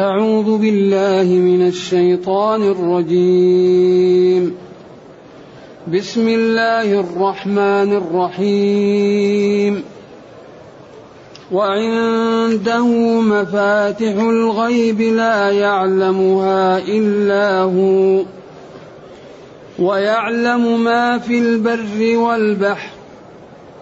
أعوذ بالله من الشيطان الرجيم. بسم الله الرحمن الرحيم. وعنده مفاتح الغيب لا يعلمها إلا هو ويعلم ما في البر والبحر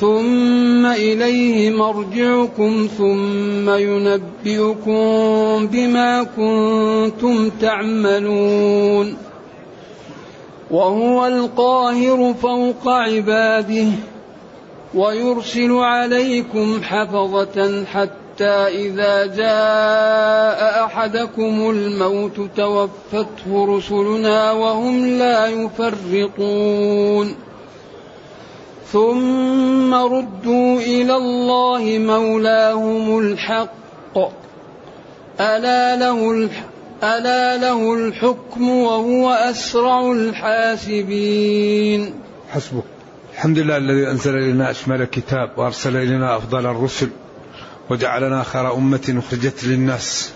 ثم إليه مرجعكم ثم ينبئكم بما كنتم تعملون وهو القاهر فوق عباده ويرسل عليكم حفظة حتى إذا جاء أحدكم الموت توفته رسلنا وهم لا يفرطون ثم ردوا إلى الله مولاهم الحق ألا له الحق ألا له الحكم وهو أسرع الحاسبين. حسبك. الحمد لله الذي أنزل إلينا أشمل الكتاب وأرسل إلينا أفضل الرسل وجعلنا خير أمة أخرجت للناس.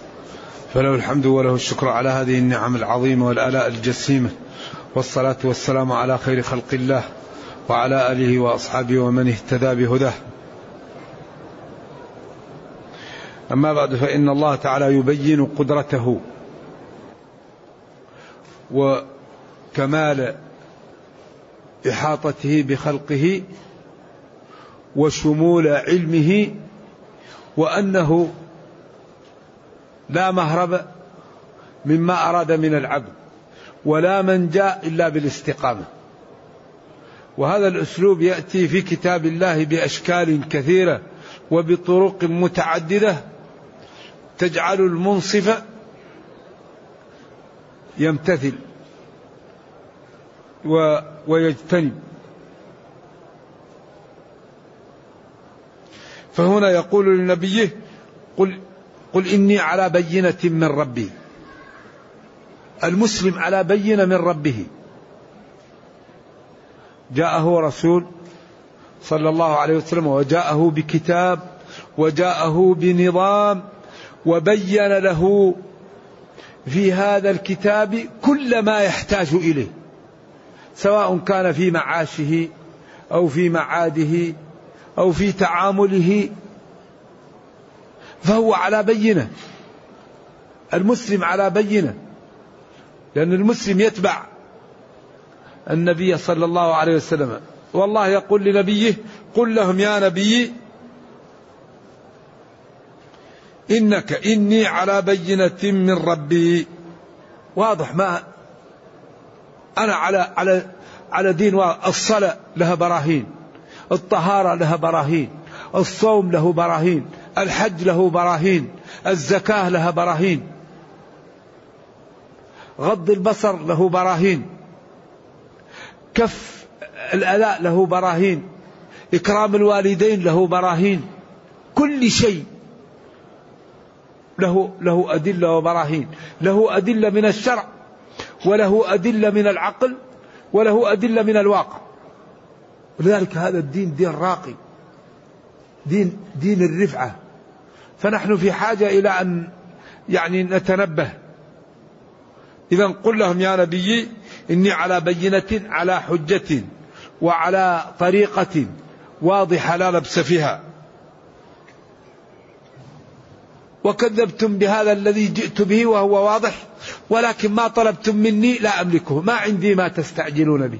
فله الحمد وله الشكر على هذه النعم العظيمة والآلاء الجسيمة والصلاة والسلام على خير خلق الله. وعلى آله وأصحابه ومن اهتدى بهداه. أما بعد فإن الله تعالى يبين قدرته وكمال إحاطته بخلقه وشمول علمه وأنه لا مهرب مما أراد من العبد ولا من جاء إلا بالاستقامة. وهذا الأسلوب يأتي في كتاب الله بأشكال كثيرة وبطرق متعددة تجعل المنصف يمتثل و ويجتنب. فهنا يقول لنبيه قل قل إني على بينة من ربي. المسلم على بينة من ربه. جاءه رسول صلى الله عليه وسلم وجاءه بكتاب وجاءه بنظام وبين له في هذا الكتاب كل ما يحتاج إليه سواء كان في معاشه أو في معاده أو في تعامله فهو على بينة المسلم على بينة لأن المسلم يتبع النبي صلى الله عليه وسلم. والله يقول لنبيه قل لهم يا نبي إنك إني على بينة من ربي. واضح ما أنا على على على دين الصلاة لها براهين الطهارة لها براهين الصوم له براهين الحج له براهين الزكاة لها براهين غض البصر له براهين. كف الألاء له براهين إكرام الوالدين له براهين كل شيء له له أدلة وبراهين له أدلة من الشرع وله أدلة من العقل وله أدلة من الواقع. ولذلك هذا الدين دين راقي دين دين الرفعة. فنحن في حاجة إلى أن يعني نتنبه. إذا قل لهم يا نبي إني على بينة على حجة وعلى طريقة واضحة لا لبس فيها. وكذبتم بهذا الذي جئت به وهو واضح ولكن ما طلبتم مني لا أملكه. ما عندي ما تستعجلون به.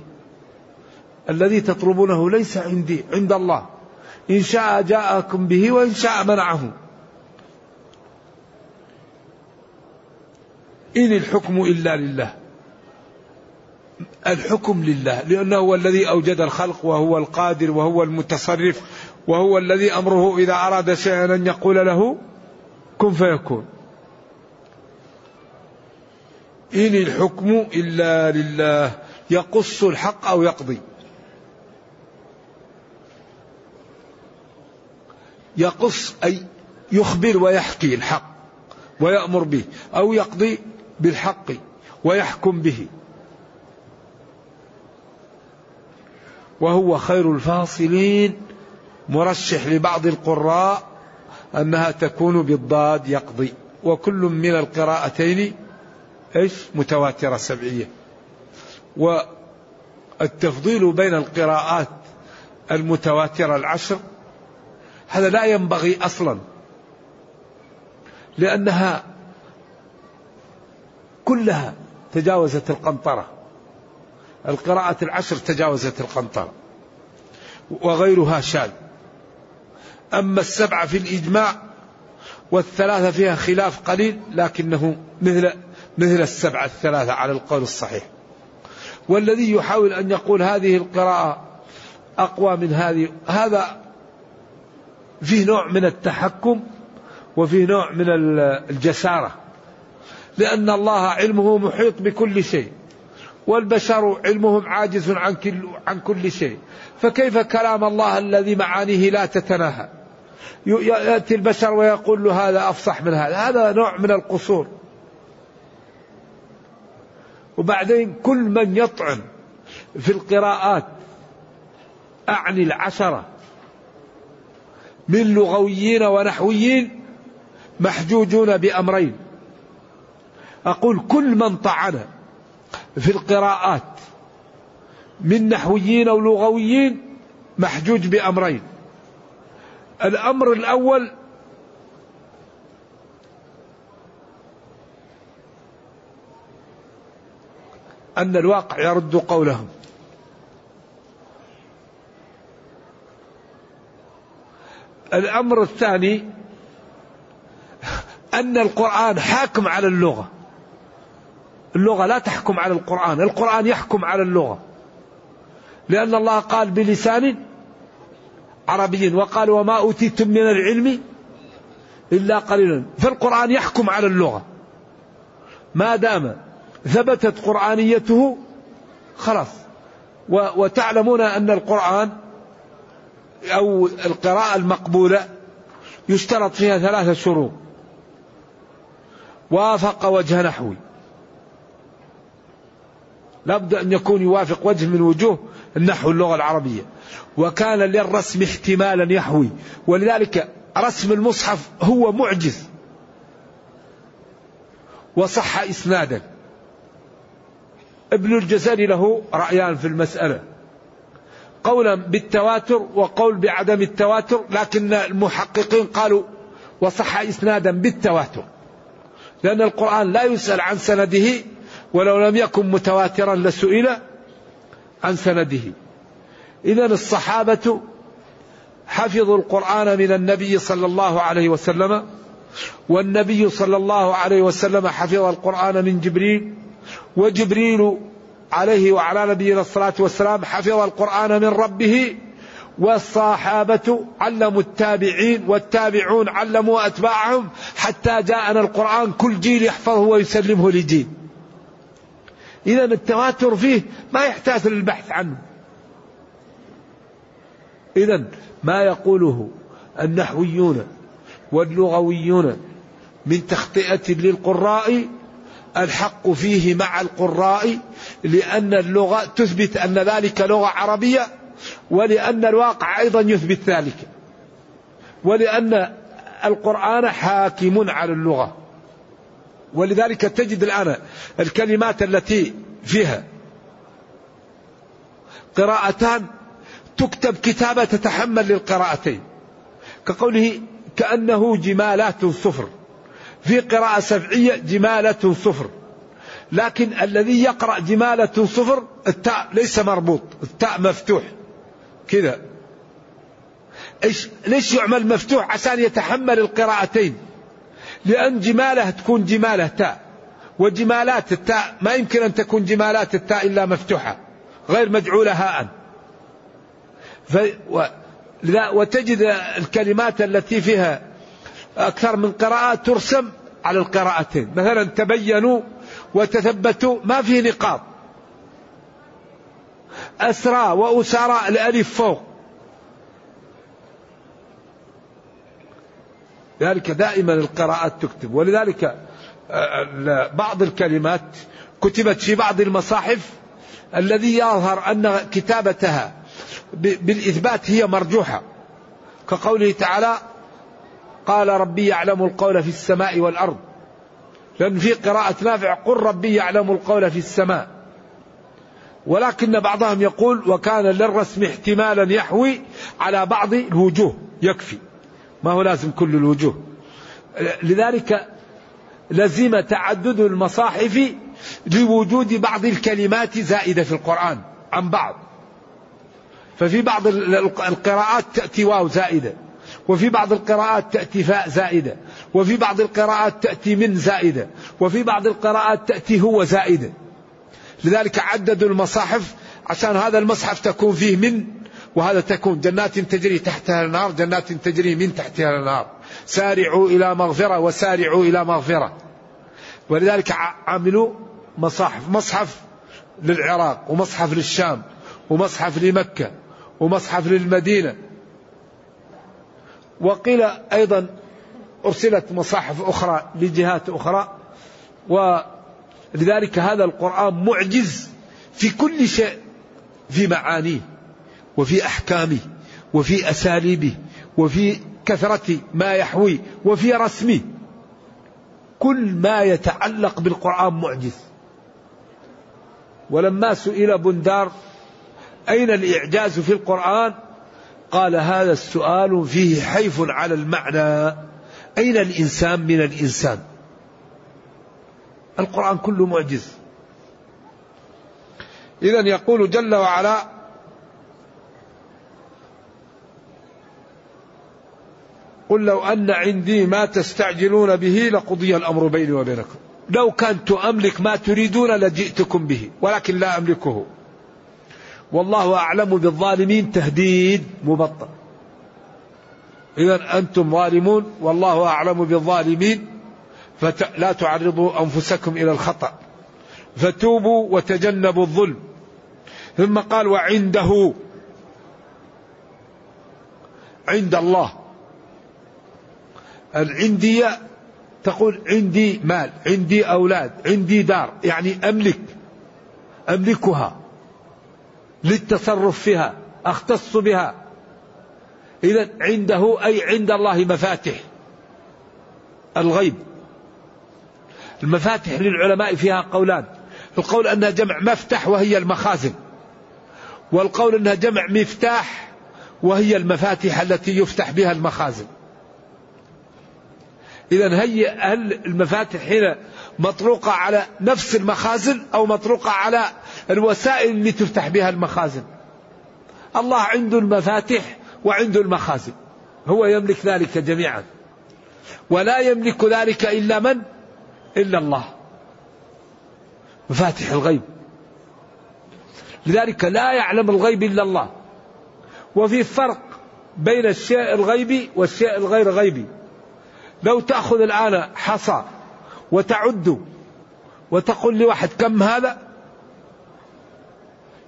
الذي تطلبونه ليس عندي عند الله. إن شاء جاءكم به وإن شاء منعه. إن الحكم إلا لله. الحكم لله لأنه هو الذي أوجد الخلق وهو القادر وهو المتصرف وهو الذي أمره إذا أراد شيئا أن يقول له كن فيكون. إن الحكم إلا لله يقص الحق أو يقضي. يقص أي يخبر ويحكي الحق ويأمر به أو يقضي بالحق ويحكم به. وهو خير الفاصلين مرشح لبعض القراء أنها تكون بالضاد يقضي. وكل من القراءتين إيش؟ متواترة سبعية. والتفضيل بين القراءات المتواترة العشر هذا لا ينبغي أصلا لأنها كلها تجاوزت القنطرة. القراءة العشر تجاوزت القنطرة وغيرها شاذ. أما السبعة في الإجماع والثلاثة فيها خلاف قليل لكنه مثل مثل السبعة الثلاثة على القول الصحيح. والذي يحاول أن يقول هذه القراءة أقوى من هذه هذا فيه نوع من التحكم وفيه نوع من الجسارة. لأن الله علمه محيط بكل شيء. والبشر علمهم عاجز عن كل, عن كل شيء. فكيف كلام الله الذي معانيه لا تتناهى؟ يأتي البشر ويقول له هذا أفصح من هذا. هذا نوع من القصور. وبعدين كل من يطعن في القراءات أعني العشرة من لغويين ونحويين محجوجون بأمرين. أقول كل من طعن في القراءات من نحويين أو لغويين محجوج بأمرين. الأمر الأول أن الواقع يرد قولهم. الأمر الثاني أن القرآن حاكم على اللغة. اللغة لا تحكم على القرآن القرآن يحكم على اللغة. لأن الله قال بلسان عربي وقال وما أوتيتم من العلم إلا قليلا. فالقرآن يحكم على اللغة. ما دام ثبتت قرآنيته خلاص. وتعلمون أن القرآن أو القراءة المقبولة يشترط فيها ثلاثة شروط. وافق وجه نحوي. لابد أن يكون يوافق وجه من وجوه النحو اللغة العربية. وكان للرسم احتمالا يحوي. ولذلك رسم المصحف هو معجز. وصح إسنادا. ابن الجزري له رأيان في المسألة. قولا بالتواتر وقول بعدم التواتر لكن المحققين قالوا وصح إسنادا بالتواتر. لأن القرآن لا يسأل عن سنده ولو لم يكن متواترا لسئل عن سنده. إذا الصحابة حفظوا القرآن من النبي صلى الله عليه وسلم والنبي صلى الله عليه وسلم حفظ القرآن من جبريل وجبريل عليه وعلى نبينا الصلاة والسلام حفظ القرآن من ربه والصحابة علموا التابعين والتابعون علموا أتباعهم حتى جاءنا القرآن كل جيل يحفظه ويسلمه لجيل. إذا التواتر فيه ما يحتاج للبحث عنه. إذا ما يقوله النحويون واللغويون من تخطئة للقراء الحق فيه مع القراء لأن اللغة تثبت أن ذلك لغة عربية ولأن الواقع أيضا يثبت ذلك. ولأن القرآن حاكم على اللغة. ولذلك تجد الآن الكلمات التي فيها قراءتان تكتب كتابة تتحمل للقراءتين. كقوله كأنه جمالات صفر. في قراءة سبعية جمالة صفر. لكن الذي يقرأ جمالة صفر التاء ليس مربوط التاء مفتوح. كذا. إيش ليش يعمل مفتوح؟ عشان يتحمل القراءتين. لأن جماله تكون جماله تاء وجمالات التاء ما يمكن أن تكون جمالات التاء إلا مفتوحة غير مجعولة هاء. ف و... وتجد الكلمات التي فيها أكثر من قراءة ترسم على القراءتين. مثلا تبينوا وتثبتوا ما فيه نقاط. أسرى وأسارى الألف فوق. لذلك دائما القراءات تكتب. ولذلك آه، بعض الكلمات كتبت في بعض المصاحف الذي يظهر أن كتابتها بالإثبات هي مرجوحة. كقوله تعالى قال ربي يعلم القول في السماء والأرض. لأن في قراءة نافع قل ربي يعلم القول في السماء. ولكن بعضهم يقول وكان للرسم احتمالا يحوي على بعض الوجوه يكفي. ما هو لازم كل الوجوه. لذلك لزم تعدد المصاحف لوجود بعض الكلمات زائدة في القرآن عن بعض. ففي بعض القراءات تأتي واو زائدة وفي بعض القراءات تأتي فاء زائدة وفي بعض القراءات تأتي من زائدة وفي بعض القراءات تأتي هو زائدة. لذلك عددوا المصاحف عشان هذا المصحف تكون فيه من وهذا تكون جنات تجري تحتها النار جنات تجري من تحتها النار سارعوا إلى مغفرة وسارعوا إلى مغفرة. ولذلك عملوا مصاحف مصحف للعراق ومصحف للشام ومصحف لمكة ومصحف للمدينة. وقيل أيضا أرسلت مصاحف أخرى لجهات أخرى ولذلك هذا القرآن معجز في كل شيء في معانيه. وفي أحكامه وفي أساليبه وفي كثرة ما يحوي وفي رسمه كل ما يتعلق بالقرآن معجز. ولما سئل بندار أين الإعجاز في القرآن؟ قال هذا السؤال فيه حيف على المعنى. أين الإنسان من الإنسان؟ القرآن كله معجز. إذا يقول جل وعلا قل لو أن عندي ما تستعجلون به لقضي الأمر بيني وبينكم. لو كنت أملك ما تريدون لجئتكم به ولكن لا أملكه. والله أعلم بالظالمين تهديد مبطل. إذا أنتم ظالمون والله أعلم بالظالمين. فلا تعرضوا أنفسكم إلى الخطأ. فتوبوا وتجنبوا الظلم. ثم قال وعنده عند الله. العندية تقول عندي مال عندي أولاد عندي دار يعني أملك أملكها للتصرف فيها أختص بها. إذا عنده أي عند الله مفاتح. الغيب. المفاتح للعلماء فيها قولان. القول أنها جمع مفتح وهي المخازن. والقول أنها جمع مفتاح وهي المفاتيح التي يفتح بها المخازن. إذا هي هل المفاتح هنا مطروقة على نفس المخازن أو مطروقة على الوسائل اللي تفتح بها المخازن؟ الله عنده المفاتح وعنده المخازن. هو يملك ذلك جميعا. ولا يملك ذلك إلا من؟ إلا الله. مفاتح الغيب. لذلك لا يعلم الغيب إلا الله. وفي فرق بين الشيء الغيبي والشيء الغير غيبي. لو تأخذ الآن حصى وتعد وتقول لواحد كم هذا؟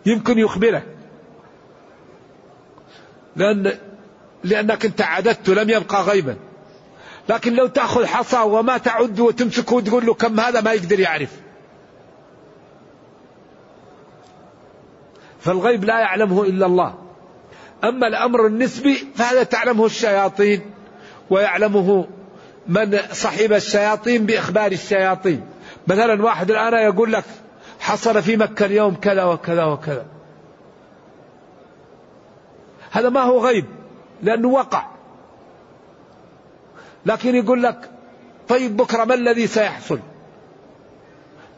يمكن يخبرك. لأن لأنك أنت عددت لم يبقى غيبا. لكن لو تأخذ حصى وما تعد وتمسكه وتقول له كم هذا ما يقدر يعرف. فالغيب لا يعلمه إلا الله. أما الأمر النسبي فهذا تعلمه الشياطين ويعلمه من صحب الشياطين بإخبار الشياطين. مثلا واحد الآن يقول لك حصل في مكة اليوم كذا وكذا وكذا. هذا ما هو غيب لأنه وقع. لكن يقول لك طيب بكرة ما الذي سيحصل؟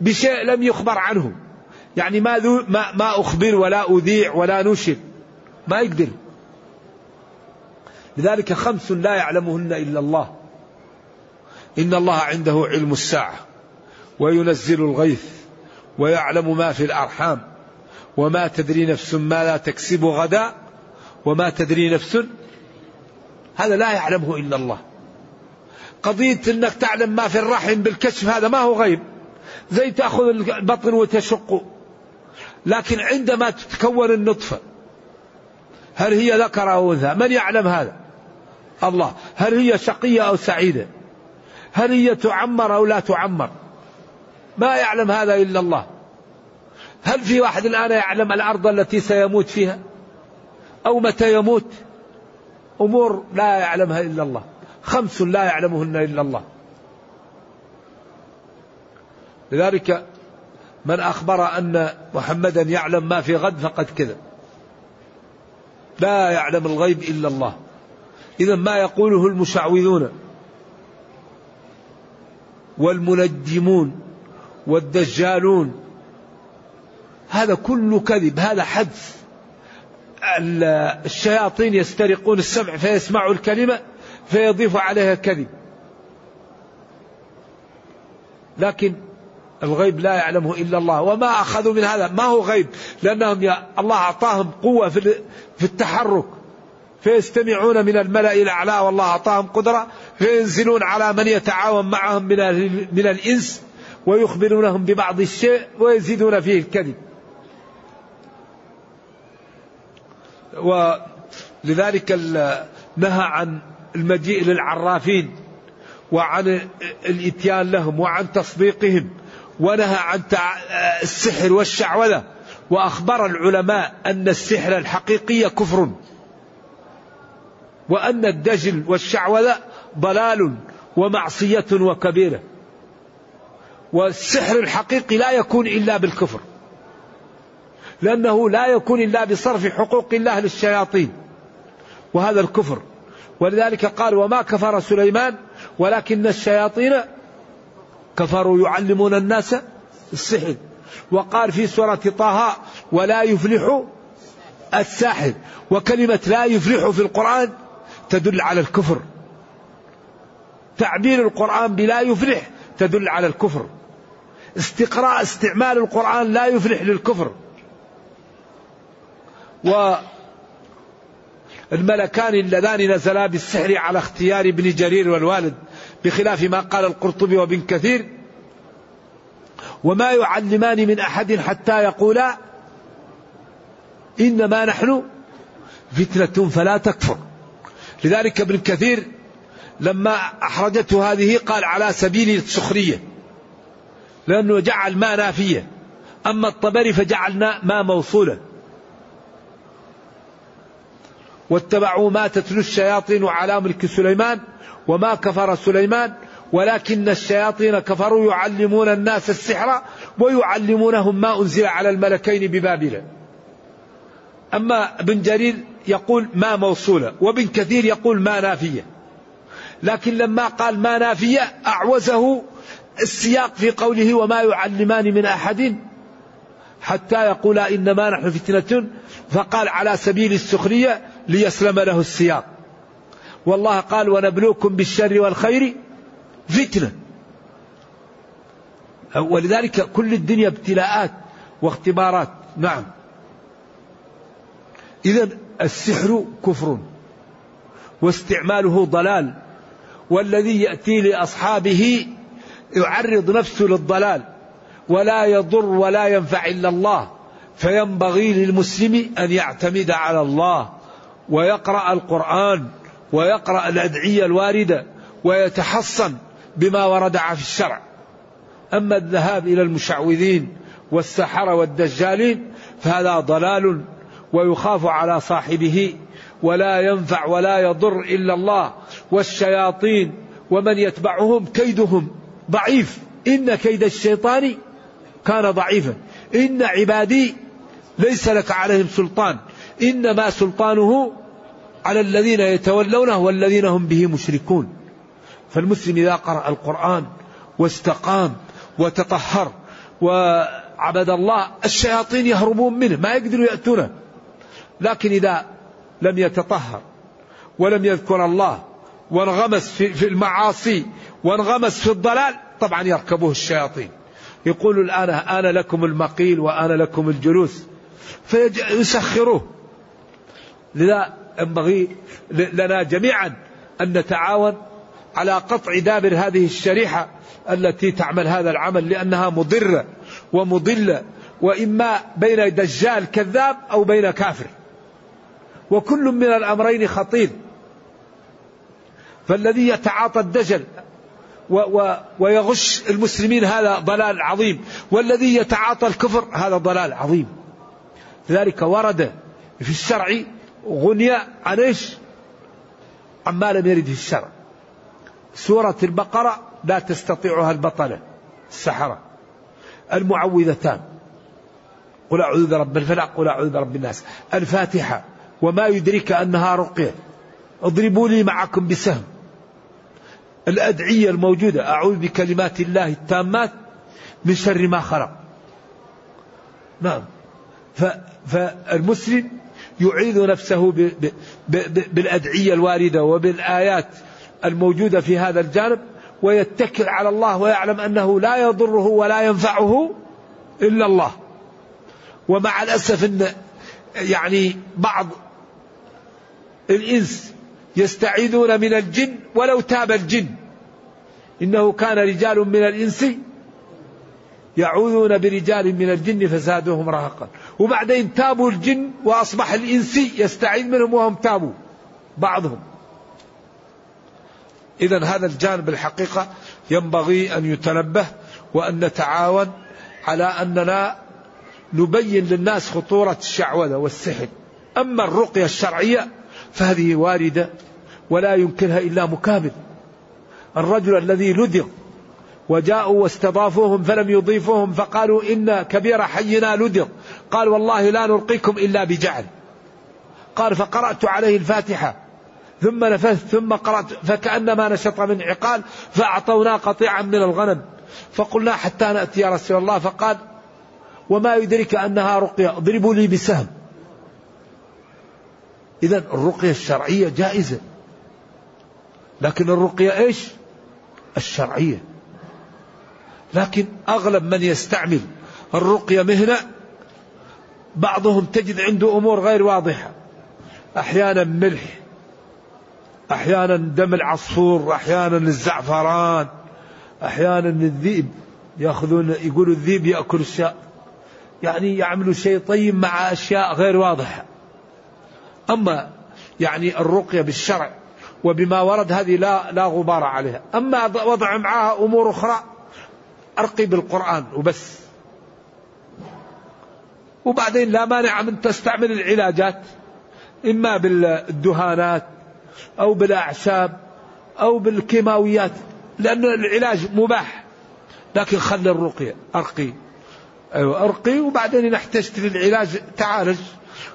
بشيء لم يخبر عنه. يعني ما, ذو ما, ما أخبر ولا أذيع ولا نشر. ما يقدر. لذلك خمس لا يعلمهن إلا الله. إن الله عنده علم الساعة وينزل الغيث ويعلم ما في الأرحام وما تدري نفس ما لا تكسب غدا وما تدري نفس هذا لا يعلمه إلا الله. قضية أنك تعلم ما في الرحم بالكشف هذا ما هو غيب. زي تأخذ البطن وتشقه لكن عندما تتكون النطفة هل هي ذكر أو أنثى؟ من يعلم هذا؟ الله. هل هي شقية أو سعيدة؟ هل هي تعمر أو لا تعمر؟ ما يعلم هذا إلا الله. هل في واحد الآن يعلم الأرض التي سيموت فيها؟ أو متى يموت؟ أمور لا يعلمها إلا الله. خمس لا يعلمهن إلا الله. لذلك من أخبر أن محمدا يعلم ما في غد فقد كذب. لا يعلم الغيب إلا الله. إذا ما يقوله المشعوذون؟ والمنجمون والدجالون. هذا كله كذب هذا حدث. الشياطين يسترقون السمع فيسمعوا الكلمة فيضيف عليها كذب لكن الغيب لا يعلمه إلا الله وما أخذوا من هذا. ما هو غيب؟ لأنهم يا الله أعطاهم قوة في التحرك. فيستمعون من الملأ الأعلى والله أعطاهم قدرة. فينزلون على من يتعاون معهم من, من الإنس ويخبرونهم ببعض الشيء ويزيدون فيه الكذب. ولذلك نهى عن المجيء للعرافين وعن الإتيان لهم وعن تصديقهم ونهى عن السحر والشعوذة. وأخبر العلماء أن السحر الحقيقي كفر وأن الدجل والشعوذة ضلال ومعصية وكبيرة. والسحر الحقيقي لا يكون إلا بالكفر. لأنه لا يكون إلا بصرف حقوق الله للشياطين. وهذا الكفر. ولذلك قال وما كفر سليمان ولكن الشياطين كفروا يعلمون الناس السحر. وقال في سورة طه ولا يفلح الساحر. وكلمة لا يفلح في القرآن تدل على الكفر. تعبير القرآن بلا يفلح تدل على الكفر. استقراء استعمال القرآن لا يفلح للكفر. والملكان اللذان نزلا بالسحر على اختيار ابن جرير والوالد بخلاف ما قال القرطبي وابن كثير وما يعلمان من أحد حتى يقولا إنما نحن فتنة فلا تكفر. لذلك ابن كثير لما احرجته هذه قال على سبيل السخرية لأنه جعل ما نافية. أما الطبري فجعلنا ما موصولا. واتبعوا ما تتلو الشياطين على ملك سليمان وما كفر سليمان ولكن الشياطين كفروا يعلمون الناس السحر ويعلمونهم ما أنزل على الملكين ببابل. أما ابن جرير يقول ما موصولة وابن كثير يقول ما نافية. لكن لما قال ما نافية أعوزه السياق في قوله وما يعلمان من أحد حتى يقولا إنما نحن فتنة فقال على سبيل السخرية ليسلم له السياق. والله قال ونبلوكم بالشر والخير فتنة. ولذلك كل الدنيا ابتلاءات واختبارات. نعم. إذا السحر كفر واستعماله ضلال. والذي يأتي لأصحابه يعرض نفسه للضلال ولا يضر ولا ينفع إلا الله فينبغي للمسلم أن يعتمد على الله ويقرأ القرآن ويقرأ الأدعية الواردة ويتحصن بما ورد في الشرع. أما الذهاب إلى المشعوذين والسحرة والدجالين فهذا ضلال ويخاف على صاحبه ولا ينفع ولا يضر إلا الله والشياطين ومن يتبعهم كيدهم ضعيف. إن كيد الشيطان كان ضعيفا. إن عبادي ليس لك عليهم سلطان. إنما سلطانه على الذين يتولونه والذين هم به مشركون. فالمسلم إذا قرأ القرآن واستقام وتطهر وعبد الله الشياطين يهربون منه ما يقدروا يأتونه. لكن إذا لم يتطهر ولم يذكر الله وانغمس في المعاصي وانغمس في الضلال طبعا يركبه الشياطين. يقول الآن أنا لكم المقيل وأنا لكم الجلوس. فيسخروه. لذا ينبغي لنا جميعا أن نتعاون على قطع دابر هذه الشريحة التي تعمل هذا العمل لأنها مضرة ومضلة وإما بين دجال كذاب أو بين كافر. وكل من الأمرين خطير فالذي يتعاطى الدجل و و ويغش المسلمين هذا ضلال عظيم. والذي يتعاطى الكفر هذا ضلال عظيم. لذلك ورد في الشرع غنية عن إيش؟ عما لم يرد في الشرع. سورة البقرة لا تستطيعها البطلة السحرة. المعوذتان. قل أعوذ برب الفلق قل أعوذ برب الناس. الفاتحة. وما يدرك أنها رقية. اضربوا لي معكم بسهم. الأدعية الموجودة أعوذ بكلمات الله التامات من شر ما خلق. نعم. فالمسلم يعيذ نفسه بالأدعية الواردة وبالآيات الموجودة في هذا الجانب ويتكل على الله ويعلم أنه لا يضره ولا ينفعه إلا الله. ومع الأسف أن يعني بعض الإنس يستعيذون من الجن ولو تاب الجن. إنه كان رجال من الإنس يعوذون برجال من الجن فزادوهم رهقا وبعدين تابوا الجن وأصبح الإنس يستعيذ منهم وهم تابوا بعضهم. إذا هذا الجانب الحقيقة ينبغي أن يتنبه وأن نتعاون على أننا نبين للناس خطورة الشعوذة والسحر. أما الرقية الشرعية فهذه واردة ولا يمكنها إلا مكابر. الرجل الذي لدغ وجاءوا واستضافوهم فلم يضيفوهم فقالوا إن كبير حينا لدغ. قال والله لا نرقيكم إلا بجعل. قال فقرأت عليه الفاتحة. ثم نفثت ثم قرأت فكأنما نشط من عقال فأعطونا قطيعا من الغنم. فقلنا حتى نأتي يا رسول الله. فقال وما يدرك أنها رقية اضربوا لي بسهم. إذا الرقية الشرعية جائزة. لكن الرقية إيش؟ الشرعية. لكن أغلب من يستعمل الرقية مهنة بعضهم تجد عنده أمور غير واضحة. أحيانا ملح أحيانا دم العصفور أحيانا الزعفران أحيانا الذئب. يأخذون يقولوا الذئب يأكل الشاء. يعني يعملوا شيء طيب مع أشياء غير واضحة. أما يعني الرقية بالشرع وبما ورد هذه لا لا غبار عليها. أما وضع معها أمور أخرى أرقي بالقرآن وبس. وبعدين لا مانع من تستعمل العلاجات إما بالدهانات أو بالأعشاب أو بالكيماويات لأن العلاج مباح. لكن خلي الرقية أرقي. أيوة أرقي وبعدين إن احتجت للعلاج تعالج.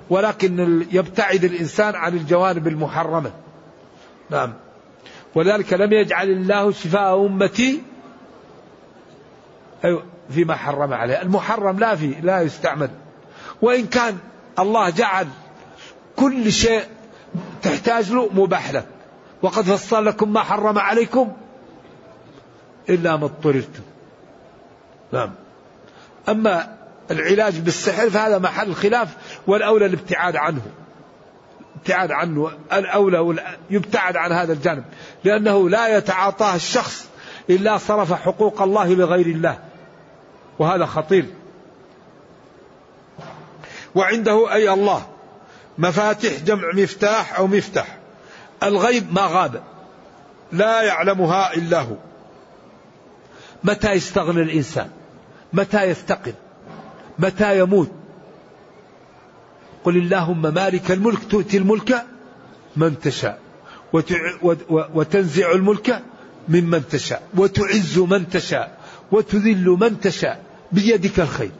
ولكن يبتعد الإنسان عن الجوانب المحرمة. نعم. ولذلك لم يجعل الله شفاء أمتي أيوة فيما حرم عليه. المحرم لا في لا يستعمل. وإن كان الله جعل كل شيء تحتاج له مباح لك وقد فصل لكم ما حرم عليكم إلا ما اضطررتم. نعم. أما العلاج بالسحر فهذا محل خلاف والأولى الابتعاد عنه. ابتعاد عنه. الأولى يبتعد عن هذا الجانب لأنه لا يتعاطاه الشخص إلا صرف حقوق الله لغير الله وهذا خطير. وعنده أي الله؟ مفاتح جمع مفتاح أو مفتح الغيب ما غاب لا يعلمها إلا هو. متى يستغني الإنسان؟ متى يفتقد؟ متى يموت؟ قل اللهم مالك الملك تؤتي الملك من تشاء وتنزع الملك ممن تشاء وتعز من تشاء وتذل من تشاء بيدك الخير.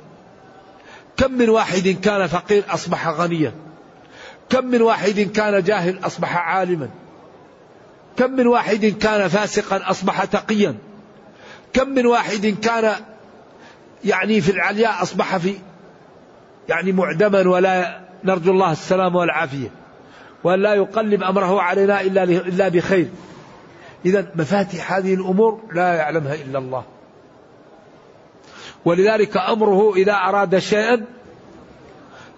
كم من واحد كان فقير أصبح غنيا؟ كم من واحد كان جاهل أصبح عالما؟ كم من واحد كان فاسقا أصبح تقيا؟ كم من واحد كان يعني في العلياء أصبح في يعني معدما ولا نرجو الله السلام والعافية وأن لا يقلب أمره علينا إلا, إلا بخير. إذا مفاتيح هذه الأمور لا يعلمها إلا الله. ولذلك أمره إذا أراد شيئا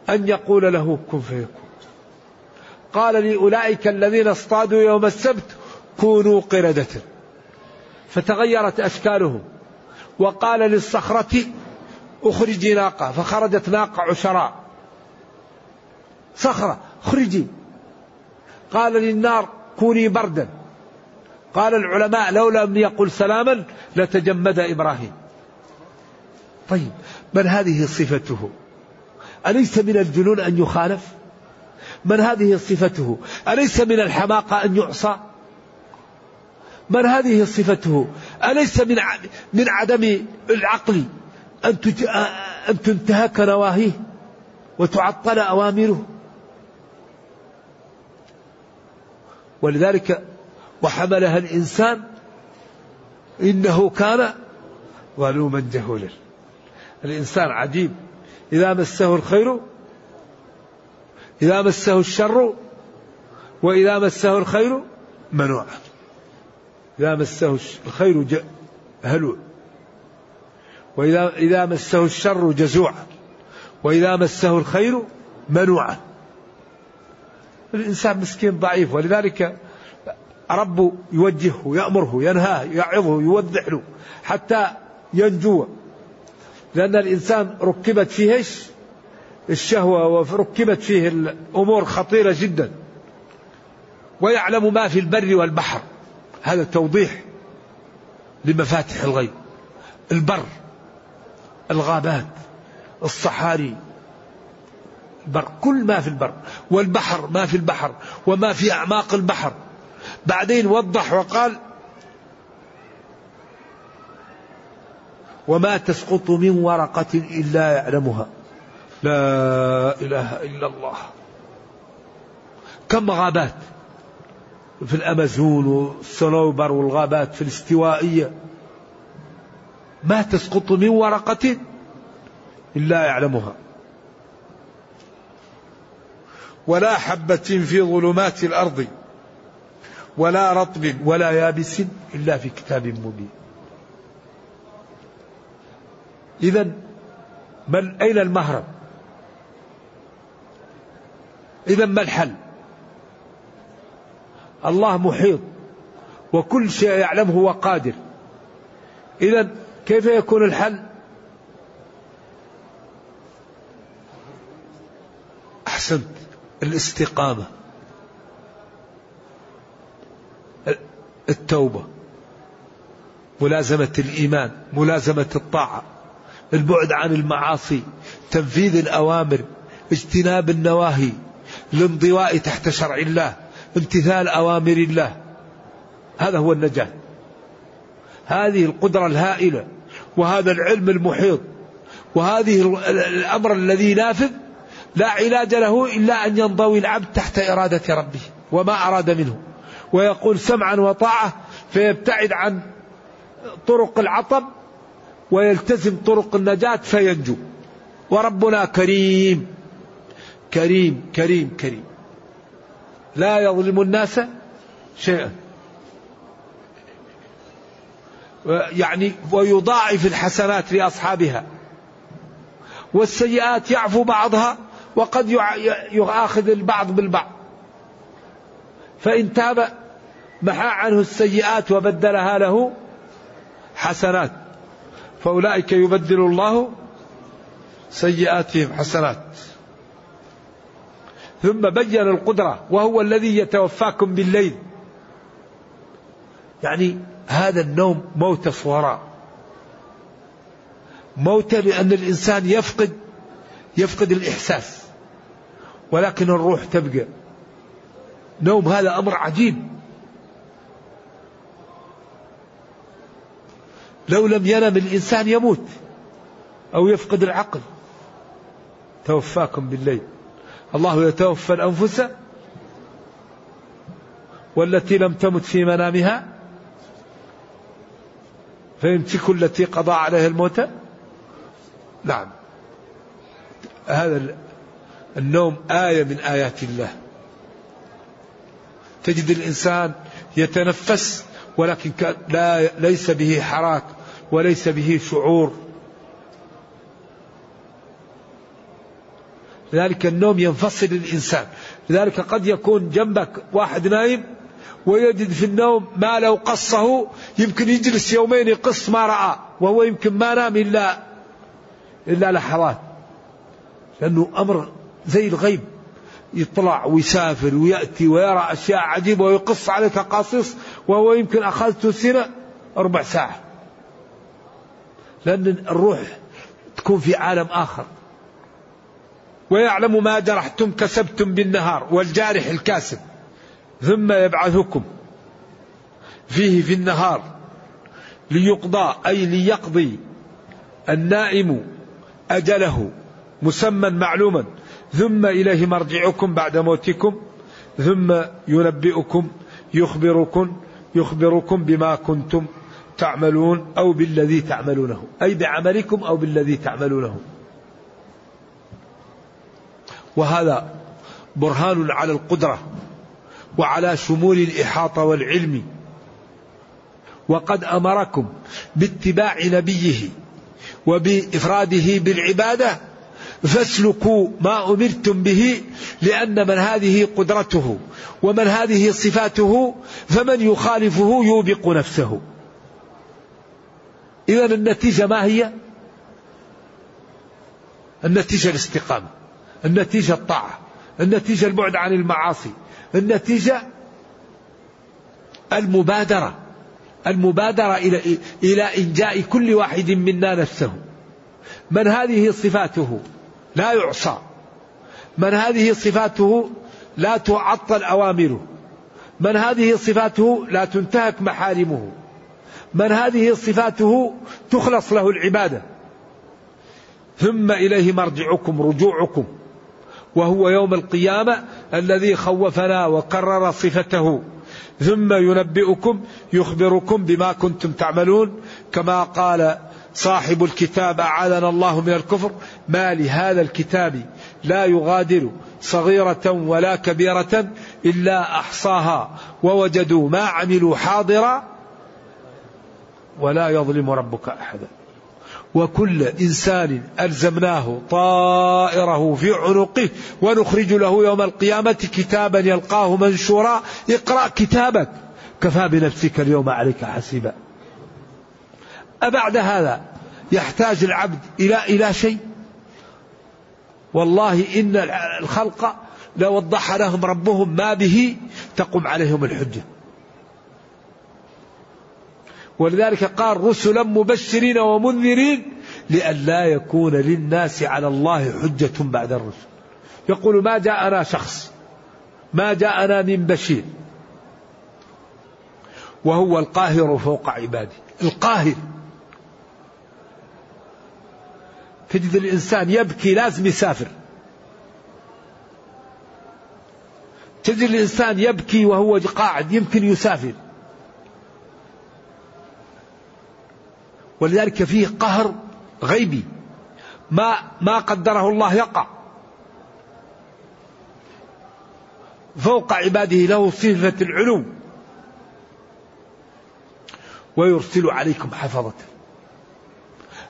أن يقول له كن فيكون. قال لأولئك الذين اصطادوا يوم السبت كونوا قردة. فتغيرت أشكالهم. وقال للصخرة اخرجي ناقة فخرجت ناقة عشراء. صخرة اخرجي. قال للنار كوني بردا. قال العلماء لو لم يقل سلاما لتجمد إبراهيم. طيب من هذه صفته؟ أليس من الجنون أن يخالف؟ من هذه صفته؟ أليس من الحماقة أن يعصى؟ من هذه صفته؟ أليس من من عدم العقل أن أن تنتهك نواهيه وتعطل أوامره؟ ولذلك وحملها الإنسان إنه كان ظلوما جهولا. الإنسان عجيب. إذا مسه الخير إذا مسه الشر وإذا مسه الخير منوعا إذا مسه الخير هلوع وإذا إذا مسه الشر جزوعا. وإذا مسه الخير منوعا. الإنسان مسكين ضعيف ولذلك ربه يوجهه يأمره ينهاه يعظه يوضح له حتى ينجو. لأن الإنسان ركبت فيه الشهوة وركبت فيه الأمور خطيرة جدا. ويعلم ما في البر والبحر. هذا توضيح لمفاتح الغيب. البر الغابات الصحاري. البر كل ما في البر. والبحر ما في البحر. وما في أعماق البحر. بعدين وضح وقال وما تسقط من ورقة إلا يعلمها. لا إله إلا الله. كم غابات؟ في الأمازون والصنوبر والغابات في الاستوائية. ما تسقط من ورقة إلا يعلمها. ولا حبة في ظلمات الأرض ولا رطب ولا يابس إلا في كتاب مبين. إذا من أين المهرب؟ إذا ما الحل؟ الله محيط وكل شيء يعلمه هو قادر إذا كيف يكون الحل؟ أحسنت. الاستقامة. التوبة. ملازمة الإيمان ملازمة الطاعة. البعد عن المعاصي تنفيذ الأوامر اجتناب النواهي الانضواء تحت شرع الله. امتثال أوامر الله. هذا هو النجاة. هذه القدرة الهائلة وهذا العلم المحيط وهذه الأمر الذي نافذ لا علاج له إلا أن ينضوي العبد تحت إرادة ربه وما أراد منه. ويقول سمعا وطاعة فيبتعد عن طرق العطب ويلتزم طرق النجاة فينجو. وربنا كريم. كريم كريم كريم. لا يظلم الناس شيئا. يعني ويضاعف الحسنات لأصحابها. والسيئات يعفو بعضها وقد يؤاخذ البعض بالبعض. فإن تاب محى عنه السيئات وبدلها له حسنات. فأولئك يبدل الله سيئاتهم حسنات. ثم بين القدرة وهو الذي يتوفاكم بالليل. يعني هذا النوم موت صوراء موت لأن الإنسان يفقد يفقد الإحساس. ولكن الروح تبقى. نوم هذا أمر عجيب. لو لم ينم الإنسان يموت أو يفقد العقل توفاكم بالليل. الله يتوفى الأنفس والتي لم تمت في منامها. فيمسك التي قضى عليها الموت. نعم. هذا النوم آية من آيات الله. تجد الإنسان يتنفس ولكن لا ليس به حراك وليس به شعور. لذلك النوم ينفصل الإنسان. لذلك قد يكون جنبك واحد نايم ويجد في النوم ما لو قصه يمكن يجلس يومين يقص ما رأى وهو يمكن ما نام إلا إلا لحظات. لأنه أمر زي الغيب. يطلع ويسافر ويأتي ويرى أشياء عجيبة ويقص عليك قصص وهو يمكن أخذته سنة ربع ساعة لأن الروح تكون في عالم آخر. ويعلم ما جرحتم كسبتم بالنهار والجارح الكاسب ثم يبعثكم فيه في النهار ليقضى أي ليقضي النائم أجله مسمى معلوما ثم إليه مرجعكم بعد موتكم ثم ينبئكم يخبركم يخبركم بما كنتم تعملون أو بالذي تعملونه أي بعملكم أو بالذي تعملونه. وهذا برهان على القدرة وعلى شمول الإحاطة والعلم. وقد أمركم باتباع نبيه وبإفراده بالعبادة فاسلكوا ما أمرتم به لأن من هذه قدرته ومن هذه صفاته فمن يخالفه يوبق نفسه. إذا النتيجة ما هي؟ النتيجة الاستقامة. النتيجة الطاعة النتيجة البعد عن المعاصي النتيجة المبادرة المبادرة إلى إلى إنجاء كل واحد منا نفسه. من هذه صفاته؟ لا يعصى. من هذه صفاته؟ لا تعطل أوامره. من هذه صفاته؟ لا تنتهك محارمه. من هذه صفاته؟ تخلص له العبادة. ثم إليه مرجعكم رجوعكم. وهو يوم القيامة الذي خوفنا وكرر صفته. ثم ينبئكم يخبركم بما كنتم تعملون. كما قال صاحب الكتاب أعاذنا الله من الكفر. ما لهذا الكتاب؟ لا يغادر صغيرة ولا كبيرة إلا أحصاها. ووجدوا ما عملوا حاضرا ولا يظلم ربك أحدا. وكل إنسان ألزمناه طائره في عنقه ونخرج له يوم القيامة كتابا يلقاه منشورا اقرأ كتابك. كفى بنفسك اليوم عليك حسيبا. أبعد هذا يحتاج العبد إلى إلى شيء؟ والله إن الخلق لوضح لهم ربهم ما به تقوم عليهم الحجة. ولذلك قال رسلا مبشرين ومنذرين لئلا يكون للناس على الله حجة بعد الرسل. يقول ما جاءنا شخص ما جاءنا من بشير وهو القاهر فوق عباده القاهر. تجد الإنسان يبكي لازم يسافر. تجد الإنسان يبكي وهو قاعد يمكن يسافر. ولذلك فيه قهر غيبي. ما ما قدره الله يقع. فوق عباده له صفة العلو. ويرسل عليكم حفظة.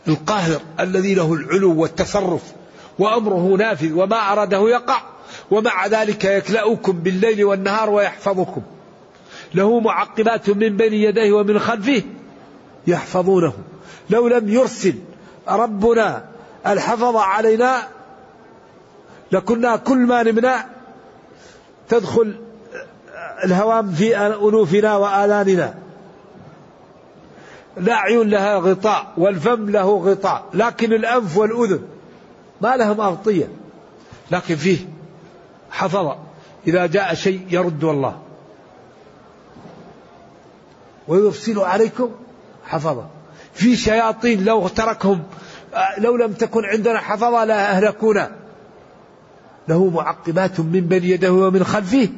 القاهر الذي له العلو والتصرف وأمره نافذ وما أراده يقع ومع ذلك يكلأكم بالليل والنهار ويحفظكم. له معقبات من بين يديه ومن خلفه يحفظونه. لو لم يرسل ربنا الحفظ علينا لكنا كل ما نمنع تدخل الهوام في أنوفنا وآذاننا الأعين لها غطاء والفم له غطاء لكن الأنف والأذن ما لهم أغطية. لكن فيه حفظ. إذا جاء شيء يرد الله ويرسل عليكم حفظا في شياطين لو تركهم لو لم تكن عندنا حفظة لا أهلكونا. له معقبات من بين يده ومن خلفه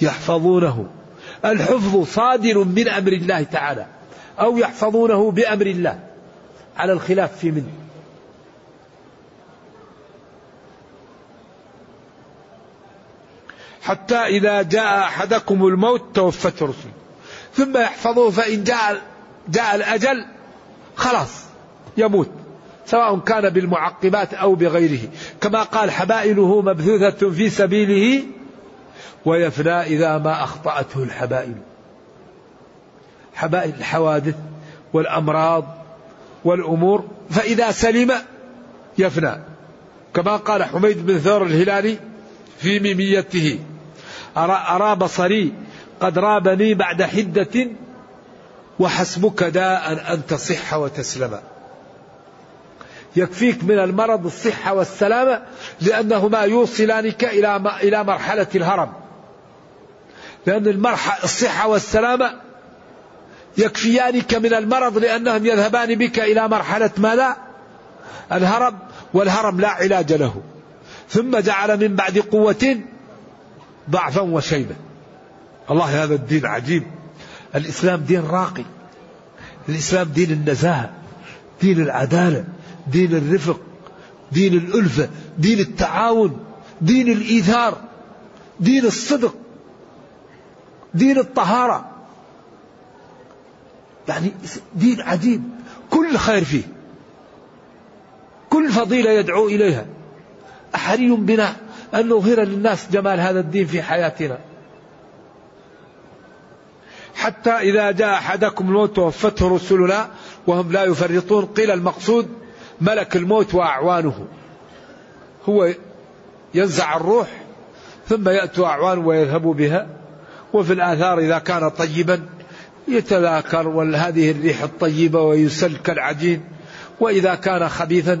يحفظونه. الحفظ صادر من أمر الله تعالى أو يحفظونه بأمر الله. على الخلاف في منه. حتى إذا جاء أحدكم الموت توفت رسل ثم يحفظوه فإن جاء جاء الأجل خلاص يموت. سواء كان بالمعقبات أو بغيره. كما قال حبائله مبثوثة في سبيله ويفنى إذا ما أخطأته الحبائل. حبائل الحوادث والأمراض والأمور فإذا سلم يفنى. كما قال حميد بن ثور الهلالي في ميميته أرى, أرى بصري قد رابني بعد حدة وحسبك داء أن تصح وتسلم. يكفيك من المرض الصحة والسلامة لأنهما يوصلانك إلى إلى مرحلة الهرم. لأن المرحلة الصحة والسلامة يكفيانك من المرض لأنهم يذهبان بك إلى مرحلة ماذا؟ الهرم والهرم لا علاج له. ثم جعل من بعد قوة ضعفا وشيبة الله هذا الدين عجيب. الإسلام دين راقي. الإسلام دين النزاهة دين العدالة دين الرفق دين الألفة دين التعاون دين الإيثار دين الصدق دين الطهارة. يعني دين عجيب كل خير فيه. كل فضيلة يدعو إليها. أحري بنا أن نظهر للناس جمال هذا الدين في حياتنا. حتى إذا جاء أحدكم الموت توفته رسلنا وهم لا يفرطون قيل المقصود ملك الموت وأعوانه. هو ينزع الروح ثم يأتوا أعوان ويذهبوا بها وفي الآثار إذا كان طيبا يتذاكر وهذه الريح الطيبة ويسل كالعجين وإذا كان خبيثا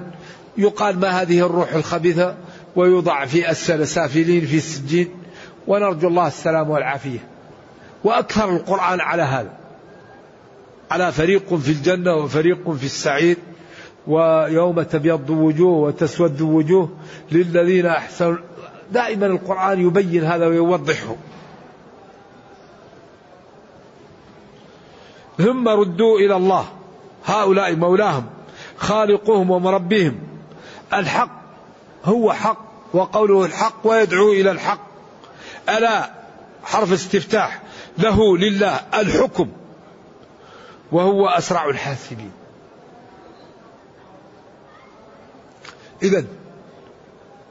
يقال ما هذه الروح الخبيثة ويوضع في أسفل سافلين في السجين. ونرجو الله السلام والعافية. وأكثر القرآن على هذا. على فريق في الجنة وفريق في السعير ويوم تبيض وجوه وتسود وجوه للذين أحسنوا. دائما القرآن يبين هذا ويوضحه. ثم ردوا إلى الله. هؤلاء مولاهم خالقهم ومربيهم. الحق هو حق وقوله الحق ويدعو إلى الحق. ألا؟ حرف استفتاح. له لله الحكم وهو أسرع الحاسبين. إذا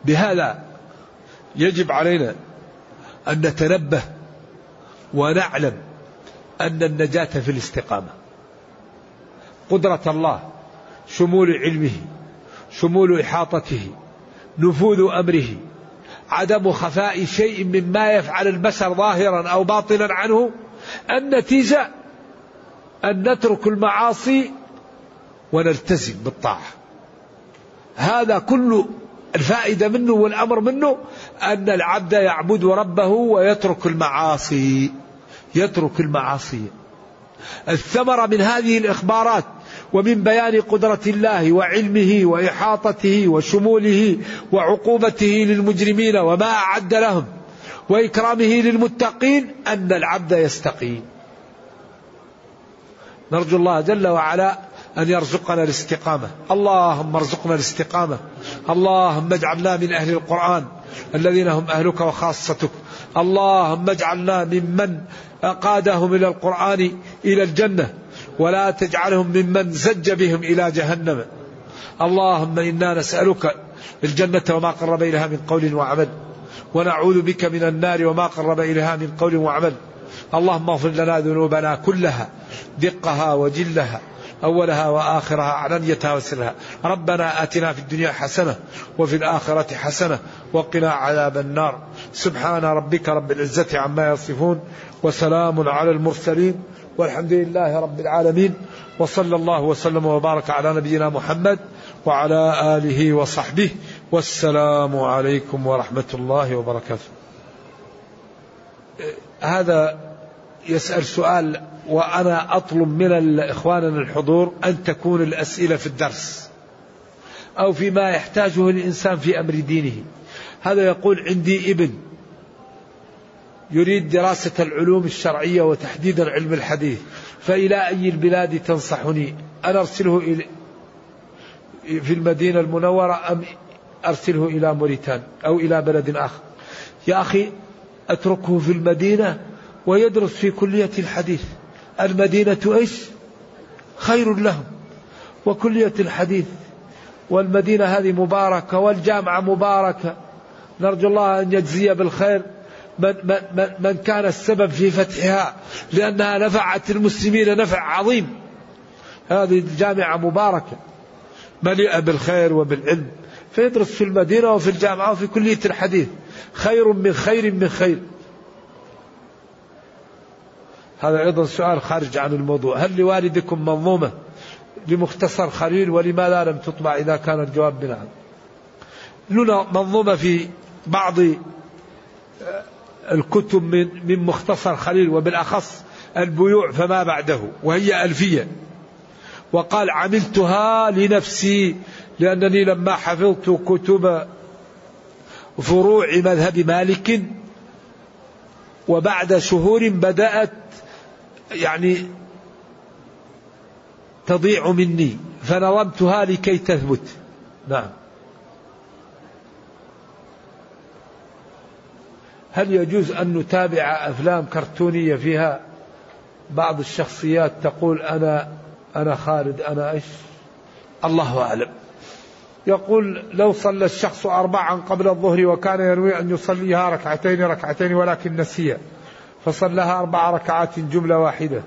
بهذا يجب علينا أن نتنبه ونعلم أن النجاة في الاستقامة. قدرة الله شمول علمه شمول إحاطته نفوذ أمره عدم خفاء شيء مما يفعل البشر ظاهرا أو باطنا عنه النتيجة أن نترك المعاصي ونلتزم بالطاعة. هذا كل الفائدة منه والأمر منه أن العبد يعبد ربه ويترك المعاصي يترك المعاصي. الثمرة من هذه الإخبارات ومن بيان قدرة الله وعلمه وإحاطته وشموله وعقوبته للمجرمين وما أعد لهم وإكرامه للمتقين أن العبد يستقيم. نرجو الله جل وعلا أن يرزقنا الاستقامة. اللهم ارزقنا الاستقامة. اللهم اجعلنا من أهل القرآن الذين هم أهلك وخاصتك. اللهم اجعلنا ممن قادهم إلى القرآن إلى الجنة. ولا تجعلهم ممن زج بهم إلى جهنم. اللهم إنا نسألك الجنة وما قرب إليها من قول وعمل ونعوذ بك من النار وما قرب إليها من قول وعمل. اللهم اغفر لنا ذنوبنا كلها دقها وجلها أولها وآخرها علانيتها وسرها. ربنا آتنا في الدنيا حسنة وفي الآخرة حسنة وقنا عذاب النار. سبحان ربك رب العزة عما يصفون وسلام على المرسلين. والحمد لله رب العالمين وصلى الله وسلم وبارك على نبينا محمد وعلى آله وصحبه والسلام عليكم ورحمة الله وبركاته. هذا يسأل سؤال وأنا أطلب من إخواننا الحضور أن تكون الأسئلة في الدرس أو فيما يحتاجه الإنسان في أمر دينه. هذا يقول عندي ابن يريد دراسة العلوم الشرعية وتحديدا علم الحديث فإلى أي البلاد تنصحني؟ أن أرسله إلى في المدينة المنورة أم أرسله إلى موريتان أو إلى بلد آخر؟ يا أخي أتركه في المدينة ويدرس في كلية الحديث. المدينة إيش؟ خير لهم. وكلية الحديث والمدينة هذه مباركة والجامعة مباركة. نرجو الله أن يجزي بالخير. من, من, من كان السبب في فتحها لأنها نفعت المسلمين نفع عظيم. هذه الجامعة مباركة مليئة بالخير وبالعلم. فيدرس في المدينة وفي الجامعة وفي كلية الحديث. خير من خير من خير. هذا أيضا سؤال خارج عن الموضوع. هل لوالدكم منظومة لمختصر خليل؟ ولماذا لم تطبع إذا كان الجواب بنعم. لنا منظومة في بعض الكتب من من مختصر خليل وبالأخص البيوع فما بعده وهي ألفية. وقال عملتها لنفسي لأنني لما حفظت كتب فروع مذهب مالك وبعد شهور بدأت يعني تضيع مني فنظمتها لكي تثبت. نعم. هل يجوز أن نتابع أفلام كرتونية فيها؟ بعض الشخصيات تقول أنا أنا خالد أنا إيش؟ الله أعلم. يقول لو صلى الشخص أربعا قبل الظهر وكان ينوي أن يصليها ركعتين ركعتين ولكن نسي فصلىها أربع ركعات جملة واحدة.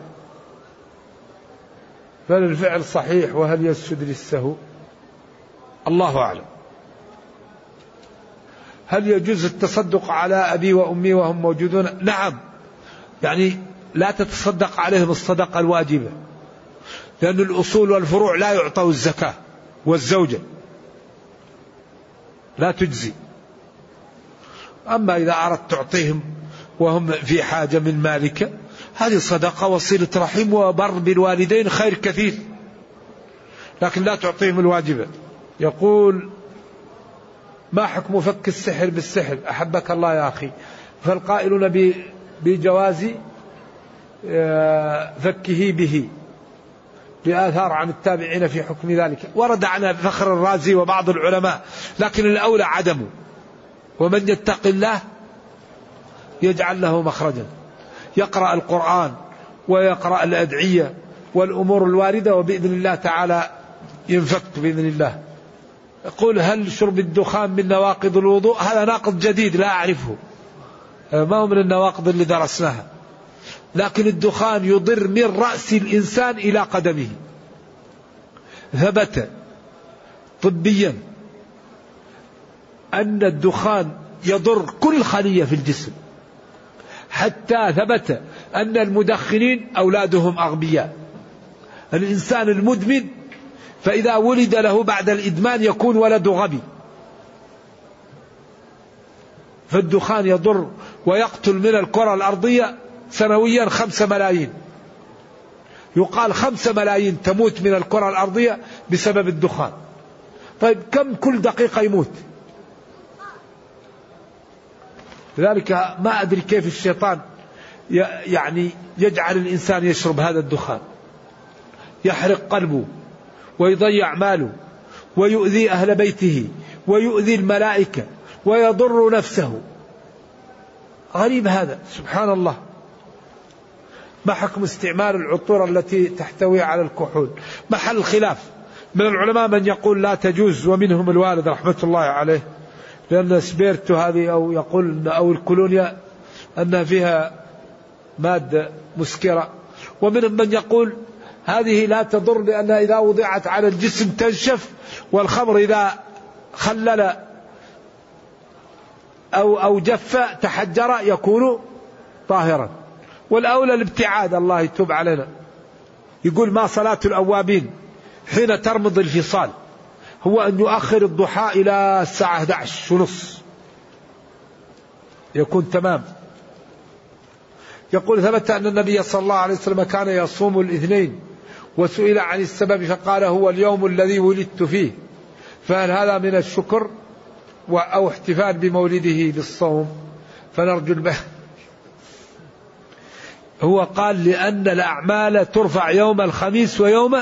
فهل الفعل صحيح وهل يسجد للسهو؟ الله أعلم. هل يجوز التصدق على أبي وأمي وهم موجودون؟ نعم. يعني لا تتصدق عليهم الصدقة الواجبة. لأن الأصول والفروع لا يعطوا الزكاة والزوجة. لا تجزي. أما إذا أردت تعطيهم وهم في حاجة من مالك هذه صدقة وصلة رحم وبر بالوالدين خير كثير. لكن لا تعطيهم الواجبة. يقول ما حكم فك السحر بالسحر؟ أحبك الله يا أخي. فالقائلون بجواز آه، فكه به. لآثار عن التابعين في حكم ذلك. ورد عن فخر الرازي وبعض العلماء. لكن الأولى عدمه ومن يتق الله يجعل له مخرجا. يقرأ القرآن ويقرأ الأدعية والأمور الواردة وبإذن الله تعالى ينفك بإذن الله. يقول هل شرب الدخان من نواقض الوضوء؟ هذا ناقض جديد لا أعرفه. ما هو من النواقض اللي درسناها. لكن الدخان يضر من رأس الإنسان إلى قدمه. ثبت طبيا أن الدخان يضر كل خلية في الجسم. حتى ثبت أن المدخنين أولادهم أغبياء. الإنسان المدمن فإذا ولد له بعد الإدمان يكون ولد غبي. فالدخان يضر ويقتل من الكرة الأرضية سنويا خمسة ملايين. يقال خمسة ملايين تموت من الكرة الأرضية بسبب الدخان. طيب كم كل دقيقة يموت؟ لذلك ما أدري كيف الشيطان يعني يجعل الإنسان يشرب هذا الدخان. يحرق قلبه. ويضيع ماله ويؤذي أهل بيته ويؤذي الملائكة ويضر نفسه. غريب هذا سبحان الله. ما حكم استعمال العطور التي تحتوي على الكحول؟ محل خلاف من العلماء من يقول لا تجوز ومنهم الوالد رحمة الله عليه لأن سبيرتو هذه أو يقول أو الكولونيا أنها فيها مادة مسكرة. ومنهم من يقول هذه لا تضر لأنها إذا وضعت على الجسم تنشف والخمر إذا خلل أو أو جف تحجر يكون طاهرا. والأولى الابتعاد الله يتوب علينا. يقول ما صلاة الأوابين حين ترمض الفصال؟ هو أن يؤخر الضحى إلى الساعة 11 ونص. يكون تمام. يقول ثبت أن النبي صلى الله عليه وسلم كان يصوم الاثنين. وسئل عن السبب فقال هو اليوم الذي ولدت فيه فهل هذا من الشكر أو احتفال بمولده بالصوم؟ فنرجو البحث هو قال لأن الأعمال ترفع يوم الخميس ويوم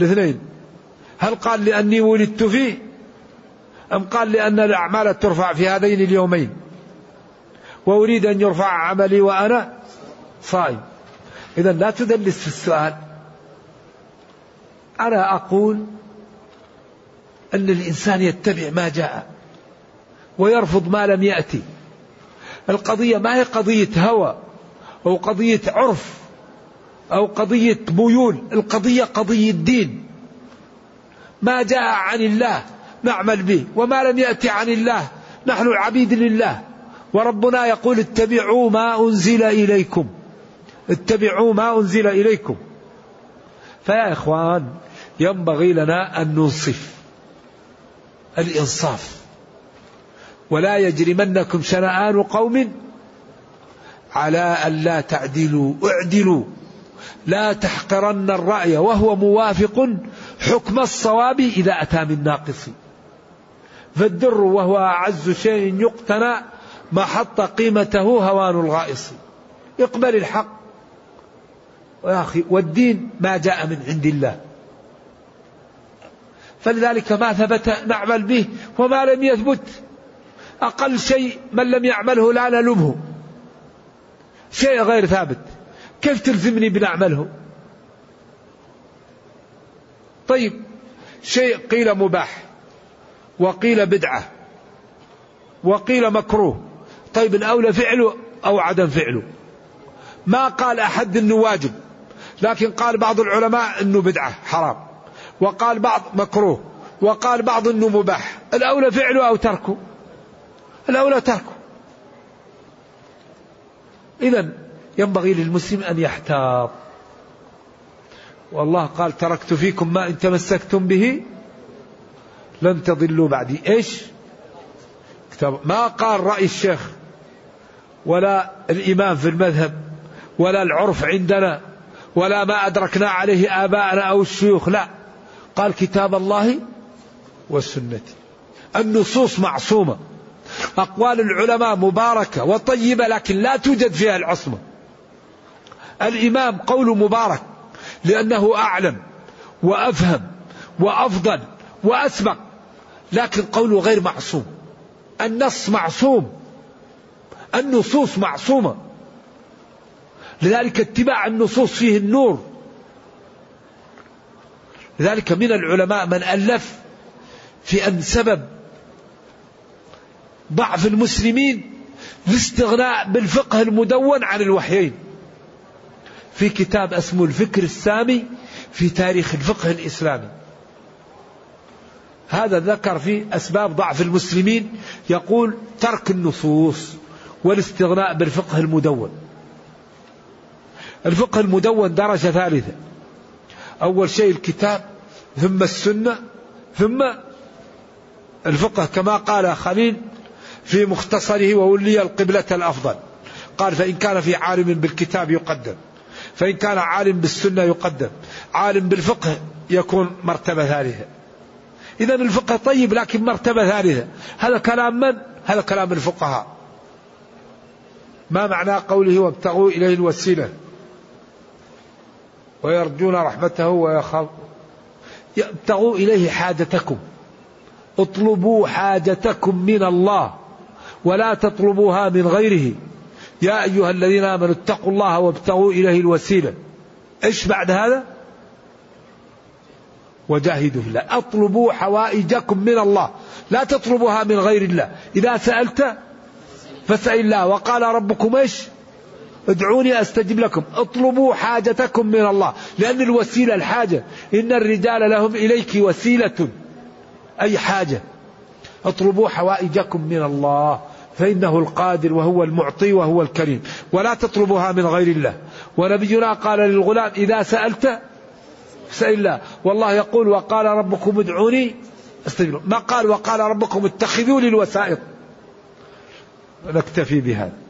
الاثنين. هل قال لأني ولدت فيه؟ أم قال لأن الأعمال ترفع في هذين اليومين؟ وأريد أن يرفع عملي وأنا صائم. إذا لا تدلس في السؤال. أنا أقول أن الإنسان يتبع ما جاء ويرفض ما لم يأتي. القضية ما هي قضية هوى أو قضية عرف أو قضية ميول القضية قضية دين. ما جاء عن الله نعمل به وما لم يأتي عن الله نحن العبيد لله. وربنا يقول اتبعوا ما أنزل إليكم اتبعوا ما أنزل إليكم. فيا إخوان ينبغي لنا أن ننصف الإنصاف. ولا يجرمنكم شنآن قوم على أن لا تعدلوا اعدلوا. لا تحقرن الرأي وهو موافق حكم الصواب إذا أتى من ناقص. فالدر وهو أعز شيء يقتنى ما حط قيمته هوان الغائص. اقبل الحق. يا أخي والدين ما جاء من عند الله. فلذلك ما ثبت نعمل به وما لم يثبت. أقل شيء من لم يعمله لا نلومه. شيء غير ثابت. كيف تلزمني بنعمله طيب شيء قيل مباح وقيل بدعة وقيل مكروه. طيب الأولى فعله أو عدم فعله ما قال أحد أنه واجب لكن قال بعض العلماء أنه بدعة حرام. وقال بعض مكروه وقال بعض أنه مباح. الأولى فعله أو تركه؟ الأولى تركه. إذا ينبغي للمسلم أن يحتاط. والله قال تركت فيكم ما إن تمسكتم به لن تضلوا بعدي. كتاب. ما قال رأي الشيخ. ولا الإمام في المذهب ولا العرف عندنا ولا ما أدركنا عليه آباءنا أو الشيوخ لا. قال كتاب الله والسنة. النصوص معصومة. أقوال العلماء مباركة وطيبة لكن لا توجد فيها العصمة الإمام قول مبارك لأنه أعلم وأفهم وأفضل وأسبق لكن قوله غير معصوم. النص معصوم. النصوص معصومة. لذلك اتباع النصوص فيه النور. لذلك من العلماء من ألف في أن سبب ضعف المسلمين الاستغناء بالفقه المدون عن الوحيين. في كتاب اسمه الفكر السامي في تاريخ الفقه الإسلامي. هذا ذكر في أسباب ضعف المسلمين يقول ترك النصوص والاستغناء بالفقه المدون. الفقه المدون درجة ثالثة. أول شيء الكتاب ثم السنة ثم الفقه كما قال خليل في مختصره وولي القبلة الأفضل. قال فإن كان في عالم بالكتاب يقدم فإن كان عالم بالسنة يقدم عالم بالفقه يكون مرتبة ثالثة. إذا الفقه طيب لكن مرتبة ثالثة. هذا كلام من؟ هذا كلام الفقهاء. ما معنى قوله وابتغوا إليه الوسيلة؟ ويرجون رحمته ويخاف ابتغوا إليه حاجتكم. اطلبوا حاجتكم من الله ولا تطلبوها من غيره. يا أيها الذين آمنوا اتقوا الله وابتغوا إليه الوسيلة. إيش بعد هذا؟ وجاهدوا في الله. أطلبوا حوائجكم من الله. لا تطلبوها من غير الله. إذا سألت فاسأل الله. وقال ربكم إيش؟ ادعوني أستجب لكم. اطلبوا حاجتكم من الله. لأن الوسيلة الحاجة. إن الرجال لهم إليك وسيلة. أي حاجة. اطلبوا حوائجكم من الله. فإنه القادر وهو المعطي وهو الكريم. ولا تطلبوها من غير الله. ونبينا قال للغلام إذا سألت سأل الله والله يقول وقال ربكم ادعوني أستجب ما قال؟ وقال ربكم اتخذوا لي الوسائط نكتفي بهذا.